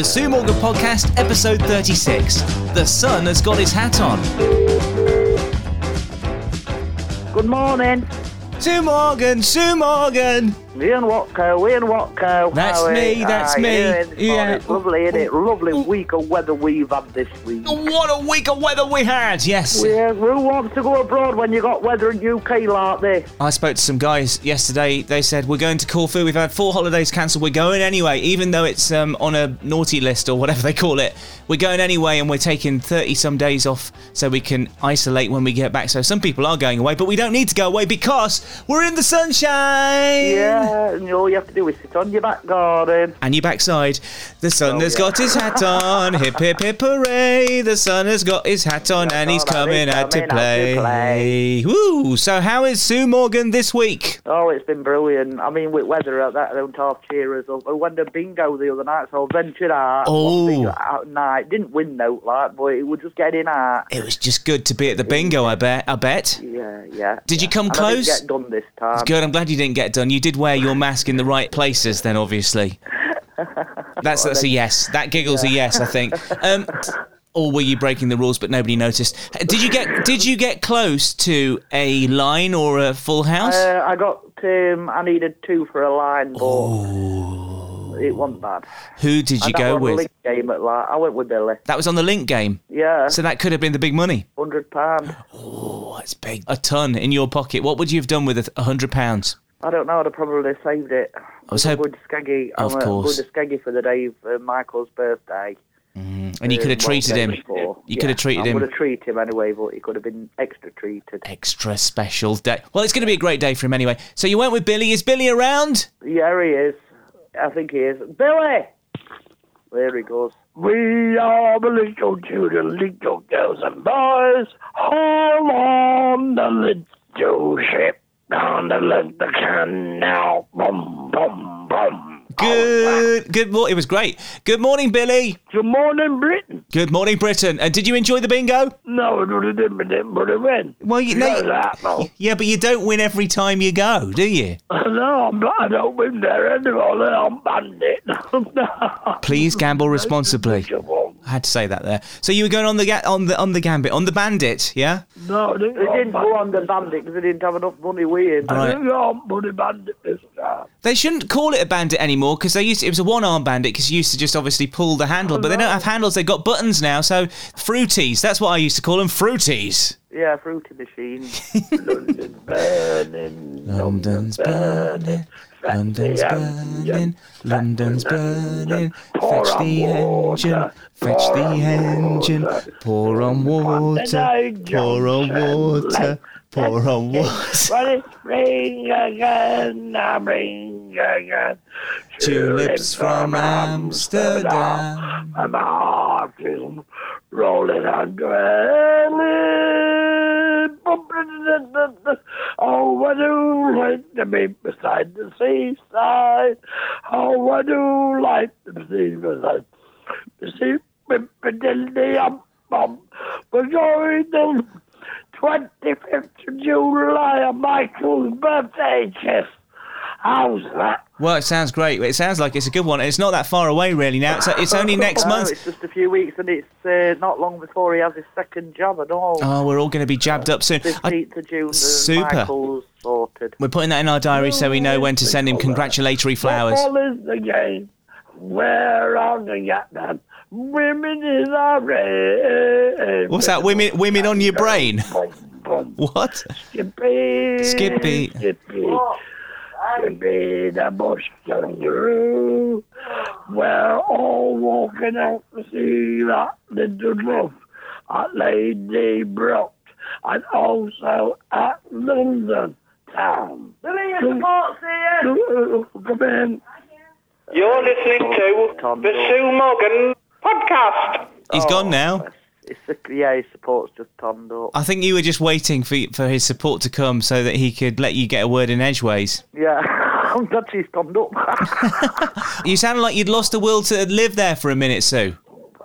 The Sue Morgan Podcast, episode 36. The sun has got his hat on. Good morning. Sue Morgan, Sue Morgan. Ian Watco, Ian Watco. That's me, you? that's Aye, me. Ian, it's Yeah. It's lovely, isn't it? Lovely week of weather we've had this week. What a week of weather we had, yes. Yeah, eh, who wants to go abroad when you got weather in UK like this? I spoke to some guys yesterday. They said, We're going to Corfu. We've had four holidays cancelled. We're going anyway, even though it's um, on a naughty list or whatever they call it. We're going anyway, and we're taking 30 some days off so we can isolate when we get back. So some people are going away, but we don't need to go away because we're in the sunshine. Yeah, and all you have to do is sit on your back garden. And your backside. The sun Oh, has yeah. got his hat on. hip, hip, hip, hooray. The sun has got his hat on and he's coming he's out to coming out to play. play. Woo! So, how is Sue Morgan this week? Oh, it's been brilliant. I mean, with weather out that don't half cheer us up. I went to bingo the other night, so I ventured out. Oh. Out night. Didn't win though, like, but it was just getting out. It was just good to be at the bingo, I bet. I bet. Yeah, yeah. Did you come And I close? didn't get done this time. Good. I'm glad you didn't get done. You did wear your mask in the right places, then obviously. That's that's a yes. That giggle's a yes, I think. Um, or were you breaking the rules but nobody noticed? Did you get Did you get close to a line or a full house? Uh, I got. Um, I needed two for a line, but it wasn't bad. Who did you And go with? link game at like, I went with Billy. That was on the link game, Yeah, so that could have been the big money. hundred pound. Oh, that's big. A ton in your pocket. What would you have done with a hundred pounds? I don't know. I'd have probably saved it. I was I'm going to Skeggy. Of I'm, uh, course. going to Skeggy for the day of uh, Michael's birthday. And you could have Uh, treated him. before. You Yeah, could have treated I'm him going to treat him anyway, but he could have been extra treated. extra special day. Well, it's going to be a great day for him anyway. So you went with Billy. Is Billy around? Yeah, he is. I think he is. Billy! There he goes. We are the little children, little girls and boys. Haul on the little ship down the the canal. Boom, boom, boom. Good. Good. Mo- it was great. Good morning, Billy. Good morning, Britain. Good morning, Britain. And did you enjoy the bingo? No, I didn't, but it went. Well, you know. that, no. Yeah, but you don't win every time you go, do you? No, I'm not, I don't win there anymore. I'm bandit. Please gamble responsibly. I had to say that there. So you were going on the ga- on the on the gambit on the bandit, yeah? No, they didn't go on the bandit because they didn't have enough money with him. Right. Didn't go on money bandit. They shouldn't call it a bandit anymore because they used to, it was a one arm bandit because you used to just obviously pull the handle, but they don't have handles. They've got buttons now. So fruities, that's what I used to call them. Fruities. Yeah, fruity machine. London's burning. London's burning. London's burning. London's burning. Fetch the engine. Fetch the engine. Pour on water. Pour on water. Pour on water. Spring again, I bring again Tulips from Amsterdam. And my heart is rolling dwelling. Oh, I do like to be beside the seaside. Oh, I do like to be beside the sea. Bippity-diddly-um. We're going to 25th of July Michael's birthday, Chef. How's that? Well, it sounds great. It sounds like it's a good one. It's not that far away, really. Now it's, it's only next No, month. It's just a few weeks, and it's uh, not long before he has his second job and all. Oh, we're all going to be jabbed up soon. 15th of June, Super. Michael's sorted. we're putting that in our diary so we know when to send him congratulatory flowers. Football is the game. We're on the yacht Women is our race. What's that? Women, women on your brain? What? Skippy. Skippy. Skippy. Skippy the bush kangaroo. We're all walking out to see that little dwarf at Lady Brook and also at London town. Billy, your support's here. Come in. You're listening to the Sue Morgan podcast. He's gone now. It's the, yeah, his support's just turned up. I think you were just waiting for for his support to come so that he could let you get a word in edgeways. Yeah, I'm glad she's turned up. You sounded like you'd lost the will to live there for a minute, Sue.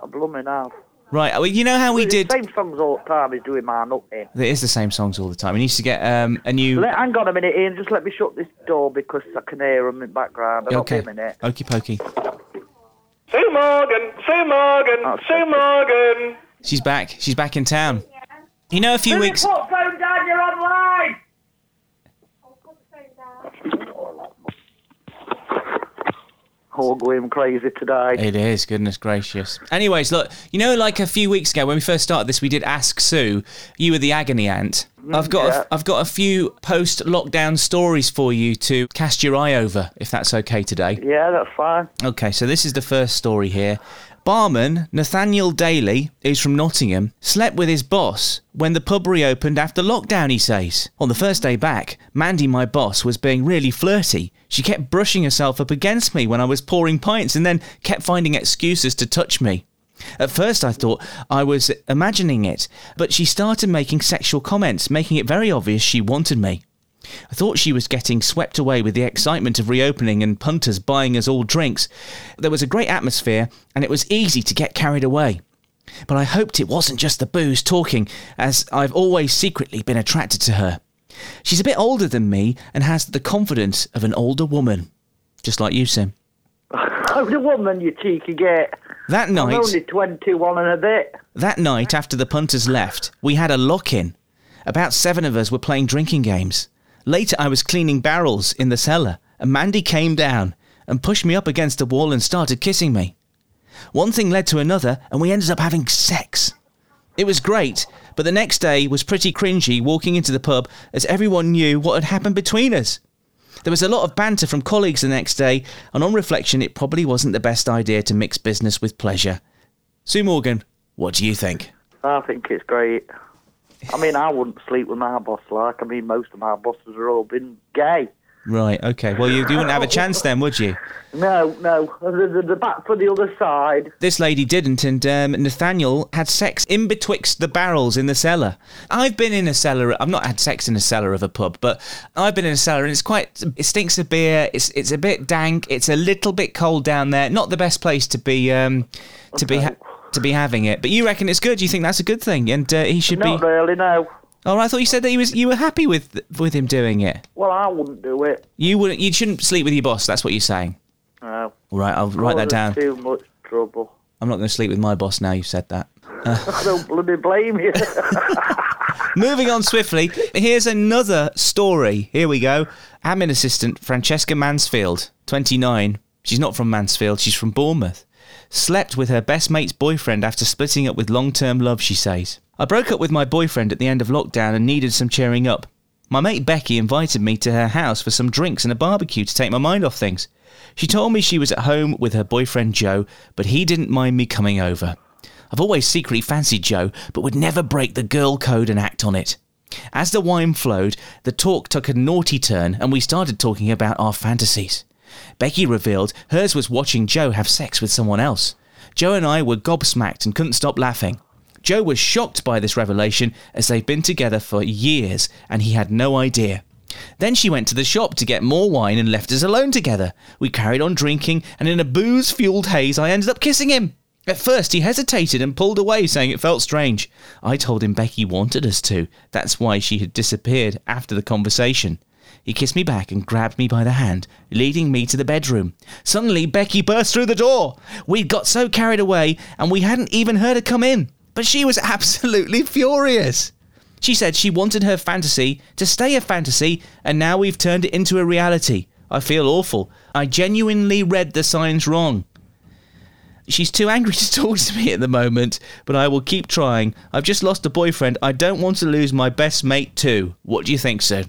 I'm blooming out. Right. Well, you know how we did. Same songs all the time. He's doing mine up in. It is the same songs all the time. He needs to get um, a new. Let, hang on a minute, Ian. Just let me shut this door because I can hear him in the background. I'll okay. be a minute. Okey pokey. Sue Morgan, Sue Morgan, Oh, Sue Morgan. She's back. She's back in town. You know, a few weeks. Put phone down, you're online. All going crazy today. It is, goodness gracious. Anyways, look, you know, like a few weeks ago when we first started this, we did Ask Sue. You were the agony ant. Mm, I've got, yeah. a, I've got a few post-lockdown stories for you to cast your eye over, if that's okay today. Yeah, that's fine. Okay, so this is the first story here. Barman Nathaniel Daly, who's from Nottingham, slept with his boss when the pub reopened after lockdown, he says. On the first day back, Mandy, my boss, was being really flirty. She kept brushing herself up against me when I was pouring pints and then kept finding excuses to touch me. At first, I thought I was imagining it, but she started making sexual comments, making it very obvious she wanted me. I thought she was getting swept away with the excitement of reopening and punters buying us all drinks. There was a great atmosphere, and it was easy to get carried away. But I hoped it wasn't just the booze talking, as I've always secretly been attracted to her. She's a bit older than me and has the confidence of an older woman. Just like you, Sim. Oh, I'm woman, you cheeky get. That I'm night, only 21 and a bit. that night after the punters left, we had a lock-in. About seven of us were playing drinking games. Later, I was cleaning barrels in the cellar, and Mandy came down and pushed me up against the wall and started kissing me. One thing led to another, and we ended up having sex. It was great, but the next day was pretty cringy walking into the pub as everyone knew what had happened between us. There was a lot of banter from colleagues the next day, and on reflection, it probably wasn't the best idea to mix business with pleasure. Sue Morgan, what do you think? I think it's great. I mean, I wouldn't sleep with my boss like. I mean, most of my bosses are all been gay. Right, okay. Well, you, you wouldn't have a chance then, would you? No, no. The, the, the back for the other side. This lady didn't, and um, Nathaniel had sex in betwixt the barrels in the cellar. I've been in a cellar. I've not had sex in a cellar of a pub, but I've been in a cellar, and it's quite. It stinks of beer. It's it's a bit dank. It's a little bit cold down there. Not the best place to be um, to be ha- to be having it. But you reckon it's good? You think that's a good thing? And uh, he should Not be. really, no. Oh, I thought you said that he was. You were happy with with him doing it. Well, I wouldn't do it. You wouldn't. You shouldn't sleep with your boss. That's what you're saying. No. All right, I'll write that down. Too much trouble. I'm not going to sleep with my boss now. You've said that. I don't bloody blame you. Moving on swiftly, here's another story. Here we go. Admin assistant Francesca Mansfield, 29. She's not from Mansfield, she's from Bournemouth. Slept with her best mate's boyfriend after splitting up with long term love, she says. I broke up with my boyfriend at the end of lockdown and needed some cheering up. My mate Becky invited me to her house for some drinks and a barbecue to take my mind off things. She told me she was at home with her boyfriend Joe, but he didn't mind me coming over. I've always secretly fancied Joe, but would never break the girl code and act on it. As the wine flowed, the talk took a naughty turn and we started talking about our fantasies. Becky revealed hers was watching Joe have sex with someone else. Joe and I were gobsmacked and couldn't stop laughing. Joe was shocked by this revelation as they've been together for years and he had no idea. Then she went to the shop to get more wine and left us alone together. We carried on drinking, and in a booze fueled haze, I ended up kissing him. At first, he hesitated and pulled away, saying it felt strange. I told him Becky wanted us to. That's why she had disappeared after the conversation. He kissed me back and grabbed me by the hand, leading me to the bedroom. Suddenly, Becky burst through the door. We'd got so carried away, and we hadn't even heard her come in. But she was absolutely furious. She said she wanted her fantasy to stay a fantasy, and now we've turned it into a reality. I feel awful. I genuinely read the signs wrong. She's too angry to talk to me at the moment, but I will keep trying. I've just lost a boyfriend. I don't want to lose my best mate too. What do you think, sir?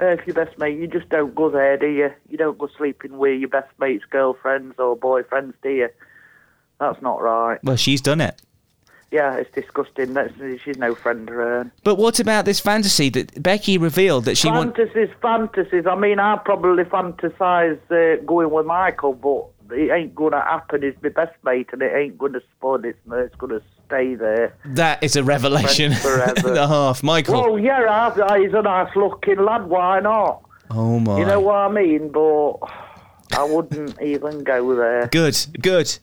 Uh, if your best mate, you just don't go there, do you? You don't go sleeping with your best mate's girlfriends or boyfriends, do you? That's not right. Well, she's done it. Yeah, it's disgusting. That's, she's no friend of hers. But what about this fantasy that Becky revealed that she wanted? Fantasies, fantasies. I mean, I probably fantasise uh, going with Michael, but it ain't to happen. He's my best mate, and it ain't to spud. It's, it's to stay there. That is a revelation and a half, Michael. Well, yeah, he's a nice looking lad. Why not? oh my! You know what I mean? But I wouldn't even go there. Good, good.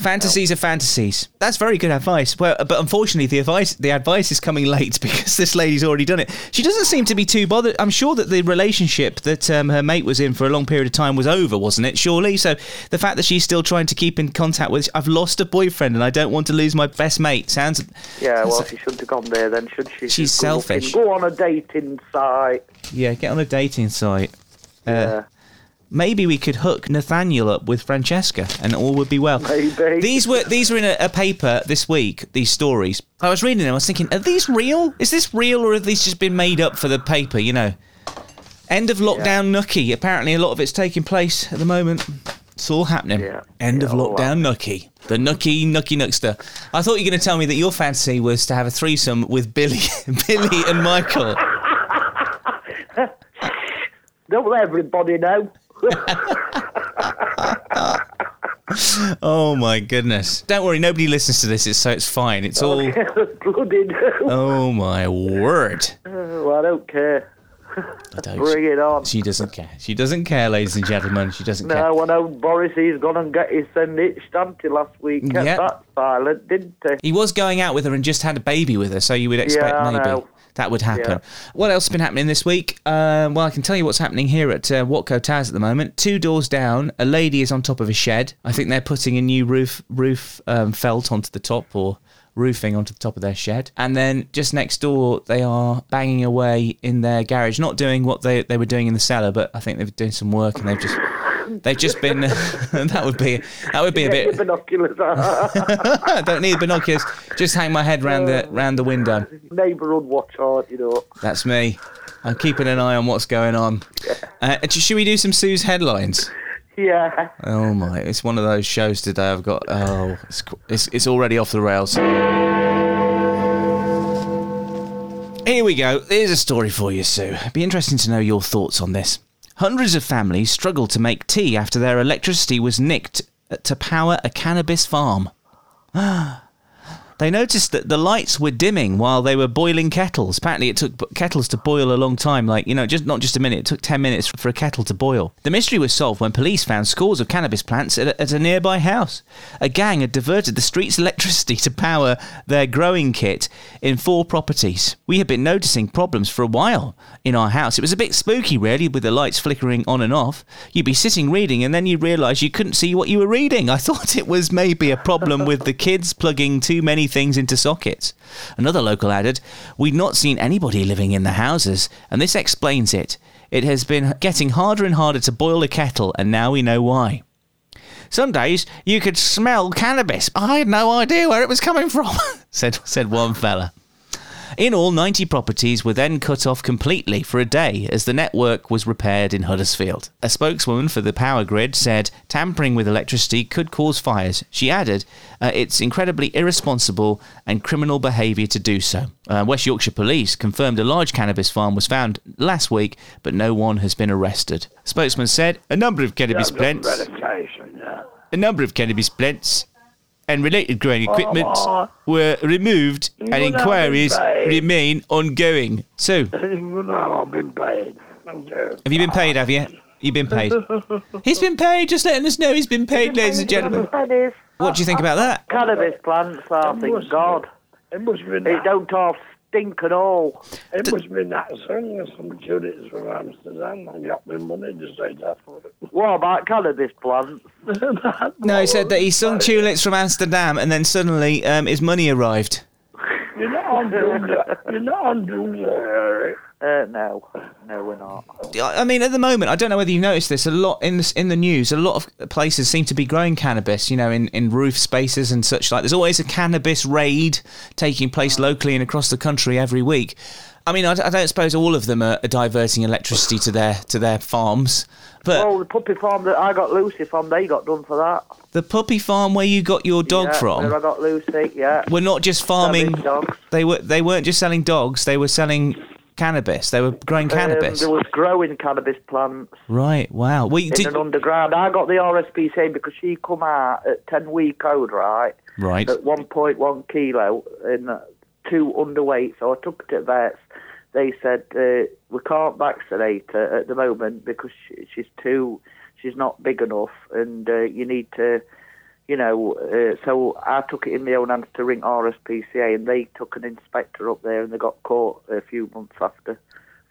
Fantasies are fantasies. That's very good advice. Well, but unfortunately, the advice the advice is coming late because this lady's already done it. She doesn't seem to be too bothered. I'm sure that the relationship that um, her mate was in for a long period of time was over, wasn't it? Surely. So the fact that she's still trying to keep in contact with, I've lost a boyfriend and I don't want to lose my best mate. Sounds. Yeah, well, she shouldn't have gone there then, should she? She's Just go looking- selfish. Go on a dating site. Yeah, get on a dating site. Uh, Yeah. Maybe we could hook Nathaniel up with Francesca, and all would be well. Maybe. These were these were in a, a paper this week. These stories. I was reading them. I was thinking, are these real? Is this real, or have these just been made up for the paper? You know. End of lockdown nookie. Apparently, a lot of it's taking place at the moment. It's all happening. Yeah. End of Yeah, all lockdown nookie. The nookie nookie nookster. I thought you were going to tell me that your fantasy was to have a threesome with Billy, Billy and Michael. Don't let everybody know. Oh my goodness! Don't worry, nobody listens to this, it's, so it's fine. It's all. Bloody. Oh my word! well, I don't care. I don't- Bring it on. She doesn't care. She doesn't care, ladies and gentlemen. She doesn't care. No, I know Boris, he's gone and got his send itched, hasn't last week? Kept Yep. that silent, didn't he? He was going out with her and just had a baby with her, so you would expect Yeah, maybe know. That would happen. Yeah. What else has been happening this week? Um, well, I can tell you what's happening here at uh, Watco Towers at the moment. Two doors down, a lady is on top of a shed. I think they're putting a new roof roof um, felt onto the top or roofing onto the top of their shed. And then just next door, they are banging away in their garage, not doing what they they were doing in the cellar, but I think they've been doing some work and they've just. They've just been. that would be. That would be a bit. binoculars. I don't need binoculars. Just hang my head round the round the window. Neighbourhood watch out, you know. That's me. I'm keeping an eye on what's going on. Uh, should we do some Sue's headlines? Yeah. Oh my! It's one of those shows today. I've got. Oh, it's it's, it's already off the rails. Here we go. Here's a story for you, Sue. It'd be interesting to know your thoughts on this. Hundreds of families struggled to make tea after their electricity was nicked to power a cannabis farm. Ah. They noticed that the lights were dimming while they were boiling kettles. Apparently, it took kettles to boil a long time. Like you know, just not just a minute. It took ten minutes for a kettle to boil. The mystery was solved when police found scores of cannabis plants at a, at a nearby house. A gang had diverted the street's electricity to power their growing kit in four properties. We had been noticing problems for a while in our house. It was a bit spooky, really, with the lights flickering on and off. You'd be sitting reading, and then you'd realise you couldn't see what you were reading. I thought it was maybe a problem with the kids plugging too many things into sockets. Another local added, We'd not seen anybody living in the houses, and this explains it. It has been getting harder and harder to boil a kettle, and now we know why. Some days you could smell cannabis. I had no idea where it was coming from, said, said one fella. In all, 90 properties were then cut off completely for a day as the network was repaired in Huddersfield. A spokeswoman for the power grid said tampering with electricity could cause fires. She added, uh, it's incredibly irresponsible and criminal behaviour to do so. Uh, West Yorkshire Police confirmed a large cannabis farm was found last week, but no one has been arrested. Spokesman said a number of cannabis plants, a number of cannabis plants and related growing equipment Oh. were removed and inquiries remain ongoing. So, I've been paid. You. have you been paid, have you? You've been paid. he's been paid, just letting us know he's been paid, ladies and gentlemen. What do you think about that? Cannabis plants, I think, God. It must be It don't half stink at all. It must be that song or some tunits from Amsterdam. I got me money to say that for it. What about cannabis plants? No, he said that he sung tulips from Amsterdam and then suddenly um, his money arrived. You're not on Doomsday. You're not on Doomsday. Uh, no. No, we're not. I I mean, at the moment, I don't know whether you've noticed this. A lot in this in the news, a lot of places seem to be growing cannabis. You know, in, in roof spaces and such like. There's always a cannabis raid taking place locally and across the country every week. I mean, I don't suppose all of them are, are diverting electricity to their to their farms, but Well, the puppy farm that I got Lucy from, they got done for that. the puppy farm where you got your dog yeah, Where I from, got Lucy, yeah. were not just farming. Dogs. They were they weren't just selling dogs. They were selling cannabis. They were growing cannabis. Um, there was growing cannabis plants right. Wow. Well, in did, an underground. I got the RSPCA because she come out at 10 week old, right? right. At 1.1 kilo and uh, two underweight. So I took her to vets. They said uh, we can't vaccinate her at the moment because she, she's too, she's not big enough, and uh, you need to, you know, uh, so I took it in my own hands to ring RSPCA, and they took an inspector up there, and they got caught a few months after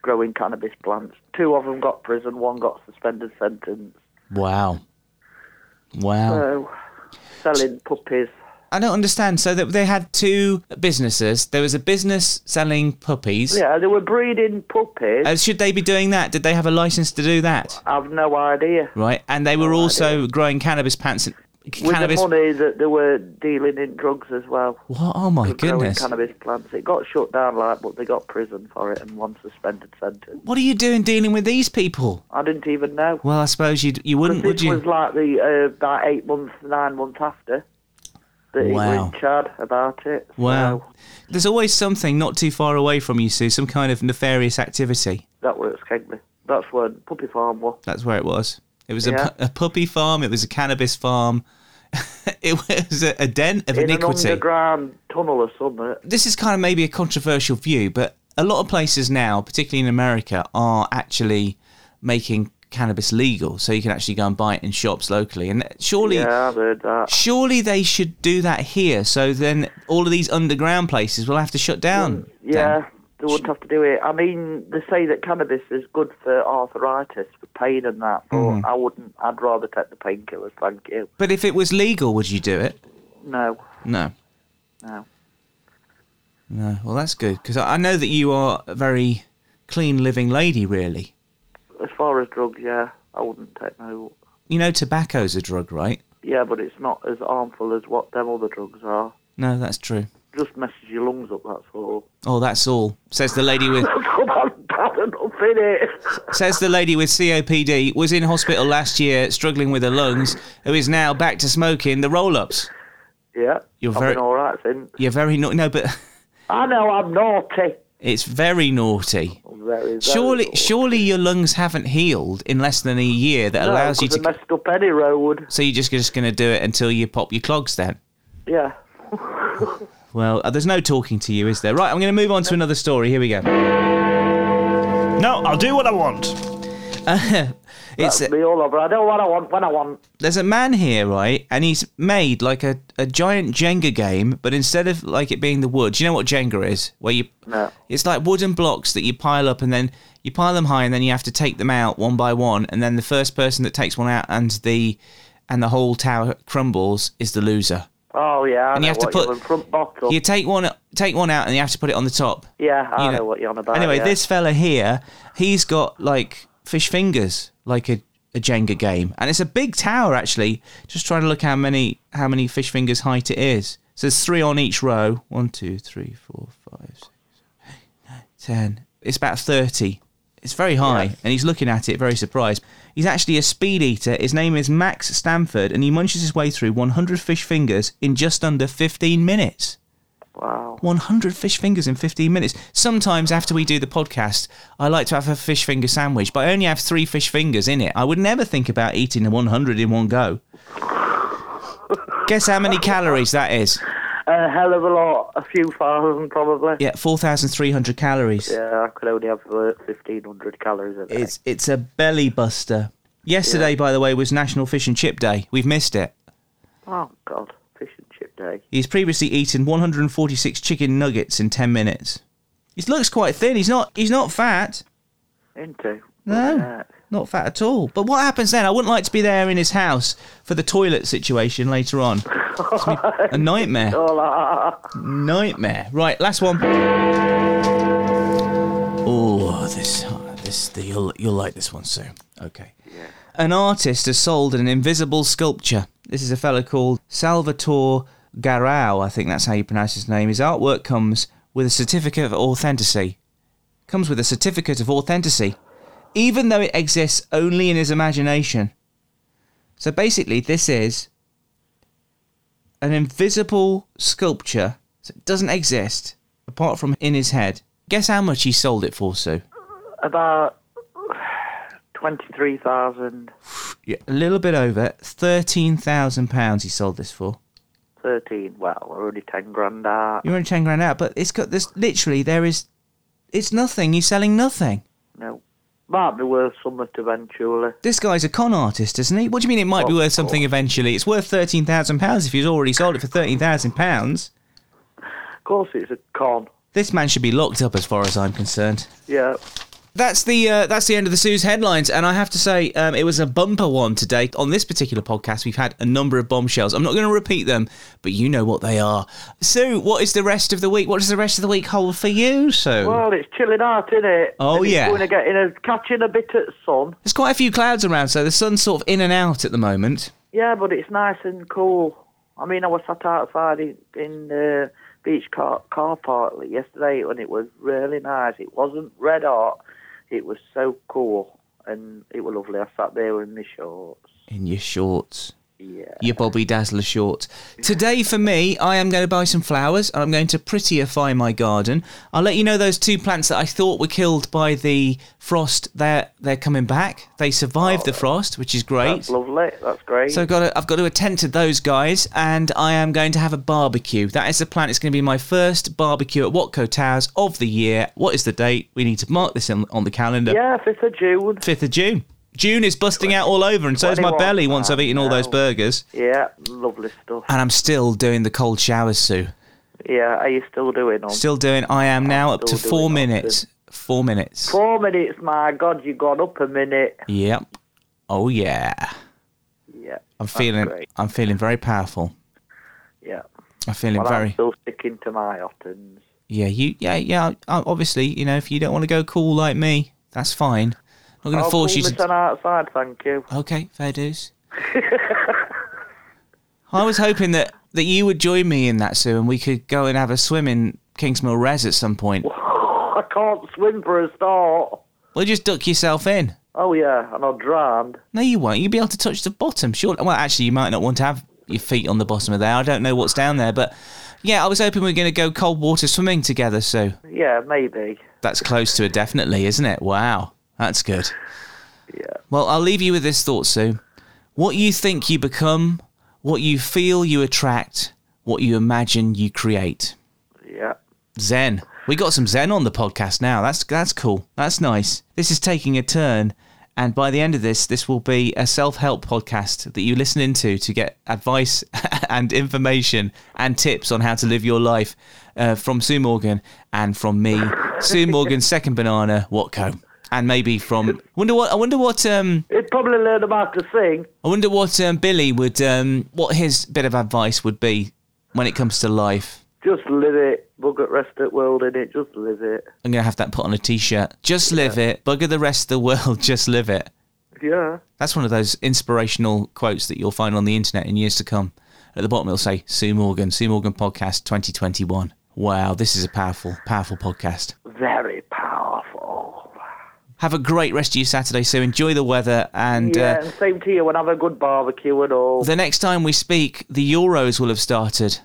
growing cannabis plants. Two of them got prison, one got suspended sentence. Wow. Wow. So, selling puppies. I don't understand. So that they had two businesses. There was a business selling puppies. Yeah, they were breeding puppies. Uh, should they be doing that? Did they have a license to do that? I've no idea. Right. And they were No also growing cannabis plants. And, With cannabis. the money that they were dealing in drugs as well. What? Oh my growing goodness. cannabis plants. It got shut down, like, but they got prison for it and one suspended sentence. What are you doing dealing with these people? I didn't even know. Well, I suppose you you wouldn't, would this you? was like the uh, about eight months, nine months after that he Wow. Chad about it. Wow. So There's always something not too far away from you, Sue. Some kind of nefarious activity. that works, Kegley. That's where Puppy Farm was. That's where it was. It was Yeah. a, pu- a puppy farm. It was a cannabis farm. it was a, a den of iniquity. In an underground tunnel or something. this is kind of maybe a controversial view, but a lot of places now, particularly in America, are actually making cannabis legal, so you can actually go and buy it in shops locally. And surely, Yeah, I've heard that. surely they should do that here. So then all of these underground places will have to shut down. Yeah, then. they wouldn't have to do it. I mean, they say that cannabis is good for arthritis, for pain and that, but Mm. I wouldn't. I'd rather take the painkillers, thank you. But if it was legal, would you do it? No, No. no. No. Well, that's good because I know that you are a very clean living lady, really. As far as drugs, yeah, I wouldn't take no. You know, tobacco's a drug, right? Yeah, but it's not as harmful as what them other drugs are. No, that's true. Just messes your lungs up, that's all. Oh, that's all. Says the lady with Come on, bad enough, innit? says the lady with COPD was in hospital last year struggling with her lungs, who is now back to smoking the roll-ups. Yeah, You're I've very- all right since. You're very no, no, but I know I'm naughty. It's very naughty. Very, very Surely, naughty. surely your lungs haven't healed in less than a year that No, allows you to. Messed up any road. So you're just just going to do it until you pop your clogs then? Yeah. Well, uh, there's no talking to you, is there? Right, I'm going to move on to another story. Here we go. No, I'll do what I want. It's That's me all over. I know what I want when I want. there's a man here, right? And he's made like a, a giant Jenga game, but instead of like it being the wood, do you know what Jenga is? Where you No. it's like wooden blocks that you pile up and then you pile them high and then you have to take them out one by one and then the first person that takes one out and the and the whole tower crumbles is the loser. Oh yeah, I And you have to put- you're on front bottom. You take one take one out and you have to put it on the top. yeah, I you know, know- what you're on about. Anyway, yeah. this fella here, he's got like fish fingers, like a, a Jenga game, and it's a big tower actually. Just trying to look how many how many fish fingers height it is. So there's three on each row. One, two, three, four, five, six, seven, eight, nine, ten. It's about thirty. It's very high, Yeah. and he's looking at it very surprised. He's actually a speed eater. His name is Max Stanford, and he munches his way through 100 fish fingers in just under 15 minutes. Wow. 100 fish fingers in 15 minutes. Sometimes after we do the podcast, I like to have a fish finger sandwich, but I only have three fish fingers in it. I would never think about eating the 100 in one go. Guess how many calories that is? A hell of a lot. A few thousand, probably. Yeah, 4,300 calories. Yeah, I could only have uh, 1,500 calories a day. It's it's a belly buster. Yesterday, by the way, was National Fish and Chip Day. We've missed it. Oh, God. Fish and chip day. He's previously eaten 146 chicken nuggets in 10 minutes. He looks quite thin. He's not. He's not fat. Into. No. Yeah. Not fat at all. But what happens then? I wouldn't like to be there in his house for the toilet situation later on. A nightmare. Oh, Nightmare. Right, last one. Oh, this, this, the, you'll, you'll like this one, Sue. Okay. Yeah. An artist has sold an invisible sculpture. This is a fellow called Salvatore Garau. I think that's how you pronounce his name. His artwork comes with a certificate of authenticity. Comes with a certificate of authenticity, even though it exists only in his imagination. So basically, this is an invisible sculpture that doesn't exist apart from in his head. Guess how much he sold it for, Sue? About 23,000. Yeah, a little bit over thirteen thousand pounds. He sold this for. 13. Well, we're already 10 grand out. You're only ten grand out, but it's got this. Literally, there is. It's nothing. He's selling nothing. No. Might be worth something eventually. This guy's a con artist, isn't he? What do you mean it might be worth something eventually? It's worth thirteen thousand pounds if he's already sold it for thirteen thousand pounds. Of course, it's a con. This man should be locked up, as far as I'm concerned. Yeah. That's the uh, that's the end of the Sue's headlines, and I have to say um, it was a bumper one today. On this particular podcast, we've had a number of bombshells. I'm not going to repeat them, but you know what they are. Sue, what is the rest of the week? What does the rest of the week hold for you, Sue? Well, it's chilling out, isn't it? Oh, and yeah. Going to get in a catching a bit of sun. There's quite a few clouds around, so the sun's sort of in and out at the moment. Yeah, but it's nice and cool. I mean, I was sat outside in, in the beach car, car park yesterday and it was really nice. It wasn't red hot. It was so cool and it was lovely. I sat there in my shorts. In your shorts. Yeah. your Bobby Dazzler short. Today, for me, I am going to buy some flowers. And I'm going to prettyify my garden. I'll let you know those two plants that I thought were killed by the frost. They're they're coming back. They survived the oh. frost, which is great. That's lovely. That's great. So I've got to, I've got to attend to those guys, and I am going to have a barbecue. That is the plan. It's going to be my first barbecue at Watco Towers of the year. What is the date? We need to mark this in, on the calendar. yeah, 5th of June. 5th of June. June is busting out all over, and so is my belly once I've eaten all those burgers. Yeah, lovely stuff. And I'm still doing the cold showers, Sue. Yeah, are you still doing them? Still doing. I am now up to still four doing minutes. Four minutes. Four minutes, my God, you've gone up a minute. Yep. Oh yeah. Yeah. I'm that's feeling. great. I'm feeling very powerful. Yeah. I'm feeling Well, very. I'm still sticking to my Ottens. Yeah. You. Yeah. Yeah. uh, Obviously, you know, if you don't want to go cool like me, that's fine. I'm not going to I'll force you to. outside, thank you. Okay, fair dues. I was hoping that that you would join me in that, Sue, and we could go and have a swim in Kingsmill Res at some point. I can't swim for a start. Well, just duck yourself in. Oh yeah, and I drowned. No, you won't. You'll be able to touch the bottom. Sure. Well, actually, you might not want to have your feet on the bottom of there. I don't know what's down there, but yeah, I was hoping we were going to go cold water swimming together. So Yeah, maybe. that's close to it, definitely, isn't it? Wow, that's good. Yeah. Well, I'll leave you with this thought, Sue. What you think you become, what you feel you attract, what you imagine you create. Yeah. Zen. We got some Zen on the podcast now. That's that's cool. That's nice. This is taking a turn, and by the end of this, this will be a self-help podcast that you listen into to get advice and information and tips on how to live your life uh, from Sue Morgan and from me, Sue Morgan, second banana, Watco, and maybe from. Wonder what? I wonder what. Um, He'd probably learn about to sing. I wonder what um, Billy would. Um, what his bit of advice would be when it comes to life. Just live it. Bugger the rest of the world in it. Just live it. I'm gonna have that put on a t-shirt. Just live it. Bugger the rest of the world. Just live it. Yeah. That's one of those inspirational quotes that you'll find on the internet in years to come. At the bottom, it'll say Sue Morgan, Sue Morgan Podcast 2021. Wow, this is a powerful, powerful podcast. Very powerful. Have a great rest of your Saturday, Sue. Enjoy the weather, and yeah, uh, same to you. And have a good barbecue and all. the next time we speak, the Euros will have started.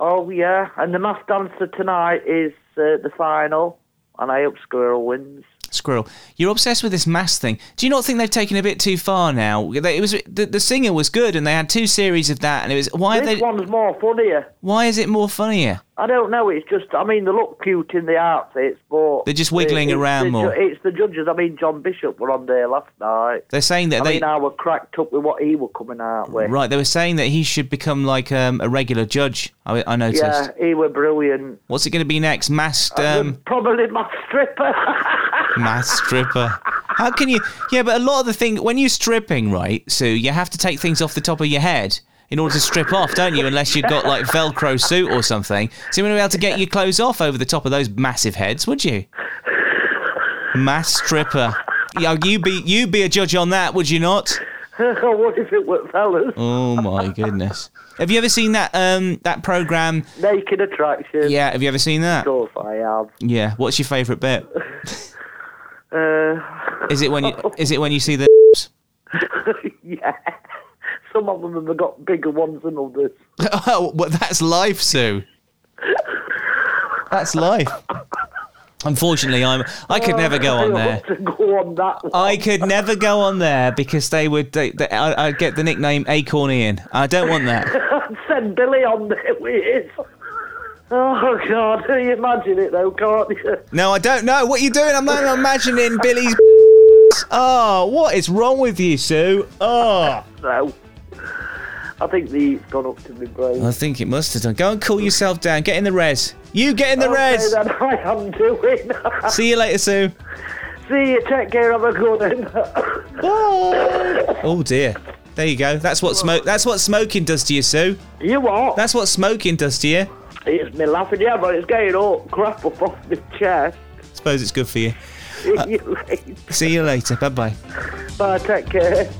Oh yeah, and the Masked Dancer tonight is uh, the final, and I hope Squirrel wins. Squirrel, you're obsessed with this mass thing. Do you not think they've taken a bit too far now? It was the, the singer was good, and they had two series of that, and it was why are This they? one's more funnier. Why is it more funnier? I don't know. It's just, I mean, they look cute in the outfits, but They're just wiggling it's around the, more. It's the judges. I mean, John Bishop were on there last night. They're saying that I they mean, I were cracked up with what he were coming out with. right. They were saying that he should become like um, a regular judge. I, I noticed. Yeah, he were brilliant. What's it going to be next? Masked um, Probably my stripper. mass stripper. How can you? Yeah, but a lot of the thing when you're stripping, right, Sue, you have to take things off the top of your head in order to strip off, don't you? Unless you've got like Velcro suit or something. So you wouldn't be able to get your clothes off over the top of those massive heads, would you? Mass stripper. Yeah, you be you be a judge on that, would you not? what if it were fellas? Oh my goodness. Have you ever seen that um that program? Naked attraction. Yeah, have you ever seen that? Of course I have. Yeah. What's your favourite bit? Uh, Is it when you is it when you see the yeah. Some of them have got bigger ones than others. Oh, well, that's life, Sue. That's life. Unfortunately, I'm. I could never go on there. want go on. I could never go on there because they would. They, they, I, I'd get the nickname Acorn Ian. I don't want that. Send Billy on there with. Oh God, you imagine it though, can't you? No, I don't know what you're doing. I'm not imagining Billy's Oh, what is wrong with you, Sue? Oh. So, I think the heat's gone up to my brain. I think it must have done. Go and cool yourself down. Get in the res. You get in the Okay, res. then I am doing. See you later, Sue. See you. Take care. Have a good one. Oh dear. There you go. That's what smoke. That's what smoking does to you, Sue. you what? That's what smoking does to you. It's me laughing, yeah, but it's getting all crap up off my chest. Suppose it's good for you. See you later. See you later. Bye bye. Bye. Take care.